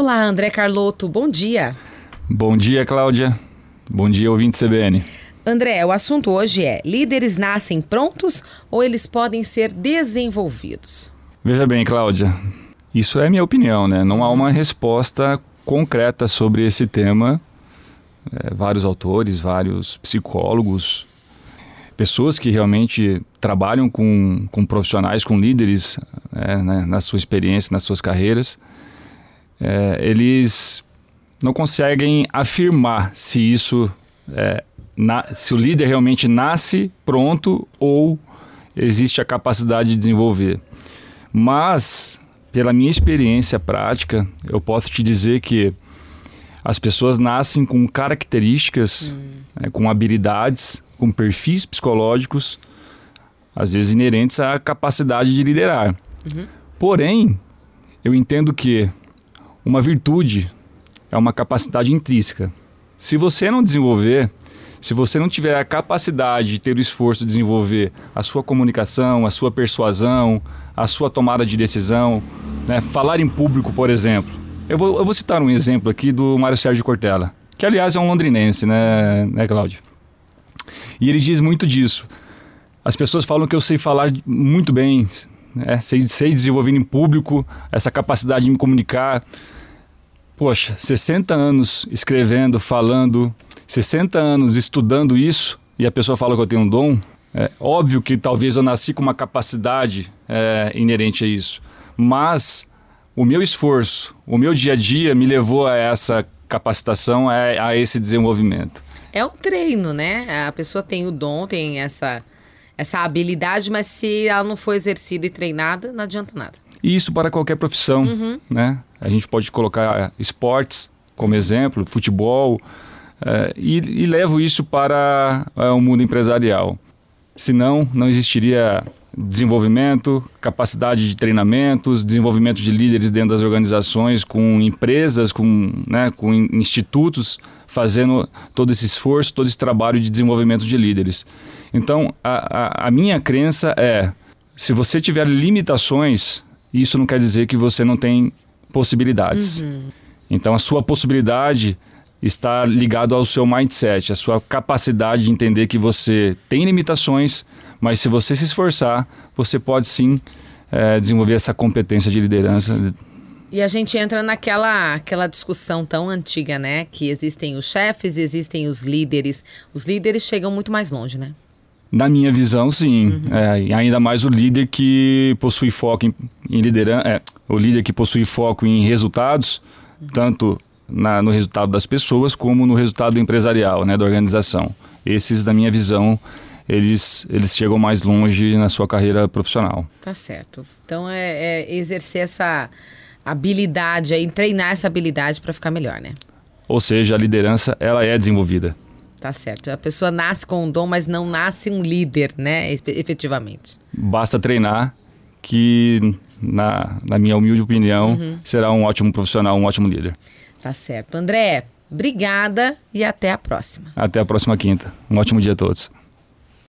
Olá, André Carlotto, bom dia. Bom dia, Cláudia. Bom dia, ouvinte CBN. André, o assunto hoje é: líderes nascem prontos ou eles podem ser desenvolvidos? Veja bem, Cláudia, isso é minha opinião, né? Não há uma resposta concreta sobre esse tema. É, vários autores, vários psicólogos, pessoas que realmente trabalham com, com profissionais, com líderes é, né, na sua experiência, nas suas carreiras, é, eles não conseguem afirmar se isso é, na, se o líder realmente nasce pronto ou existe a capacidade de desenvolver. Mas, pela minha experiência prática, eu posso te dizer que as pessoas nascem com características, hum. né, com habilidades, com perfis psicológicos, às vezes inerentes à capacidade de liderar. Uhum. Porém, eu entendo que uma virtude é uma capacidade intrínseca. Se você não desenvolver, se você não tiver a capacidade de ter o esforço de desenvolver a sua comunicação, a sua persuasão, a sua tomada de decisão, né? falar em público, por exemplo. Eu vou, eu vou citar um exemplo aqui do Mário Sérgio Cortella, que aliás é um londrinense, né, né Cláudio? E ele diz muito disso. As pessoas falam que eu sei falar muito bem, né? sei, sei desenvolver em público, essa capacidade de me comunicar. Poxa, 60 anos escrevendo, falando, 60 anos estudando isso e a pessoa fala que eu tenho um dom, é óbvio que talvez eu nasci com uma capacidade é, inerente a isso, mas o meu esforço, o meu dia a dia me levou a essa capacitação, a, a esse desenvolvimento. É um treino, né? A pessoa tem o dom, tem essa, essa habilidade, mas se ela não for exercida e treinada, não adianta nada. E isso para qualquer profissão, uhum. né? A gente pode colocar esportes como exemplo, futebol, é, e, e, levo isso para é, o mundo empresarial. Senão, não existiria desenvolvimento, capacidade de treinamentos, desenvolvimento de líderes dentro das organizações, com empresas, com, né, com institutos fazendo todo esse esforço, todo esse trabalho de desenvolvimento de líderes. Então, a, a, a minha crença é: se você tiver limitações, isso não quer dizer que você não tem possibilidades. Uhum. Então, a sua possibilidade está ligado ao seu mindset, a sua capacidade de entender que você tem limitações, mas se você se esforçar, você pode sim é, desenvolver essa competência de liderança. E a gente entra naquela aquela discussão tão antiga, né? Que existem os chefes, existem os líderes. Os líderes chegam muito mais longe, né? Na minha visão, sim. Uhum. É, e ainda mais o líder que possui foco em, em liderança. É, o líder que possui foco em resultados, tanto na, no resultado das pessoas como no resultado empresarial, né, da organização. Esses, na minha visão, eles, eles chegam mais longe na sua carreira profissional. Tá certo. Então é, é exercer essa habilidade, é treinar essa habilidade para ficar melhor, né? Ou seja, a liderança ela é desenvolvida. Tá certo. A pessoa nasce com um dom, mas não nasce um líder, né? Efetivamente. Basta treinar que, na, na minha humilde opinião, uhum. será um ótimo profissional, um ótimo líder. Tá certo. André, obrigada e até a próxima. Até a próxima quinta. Um ótimo dia a todos.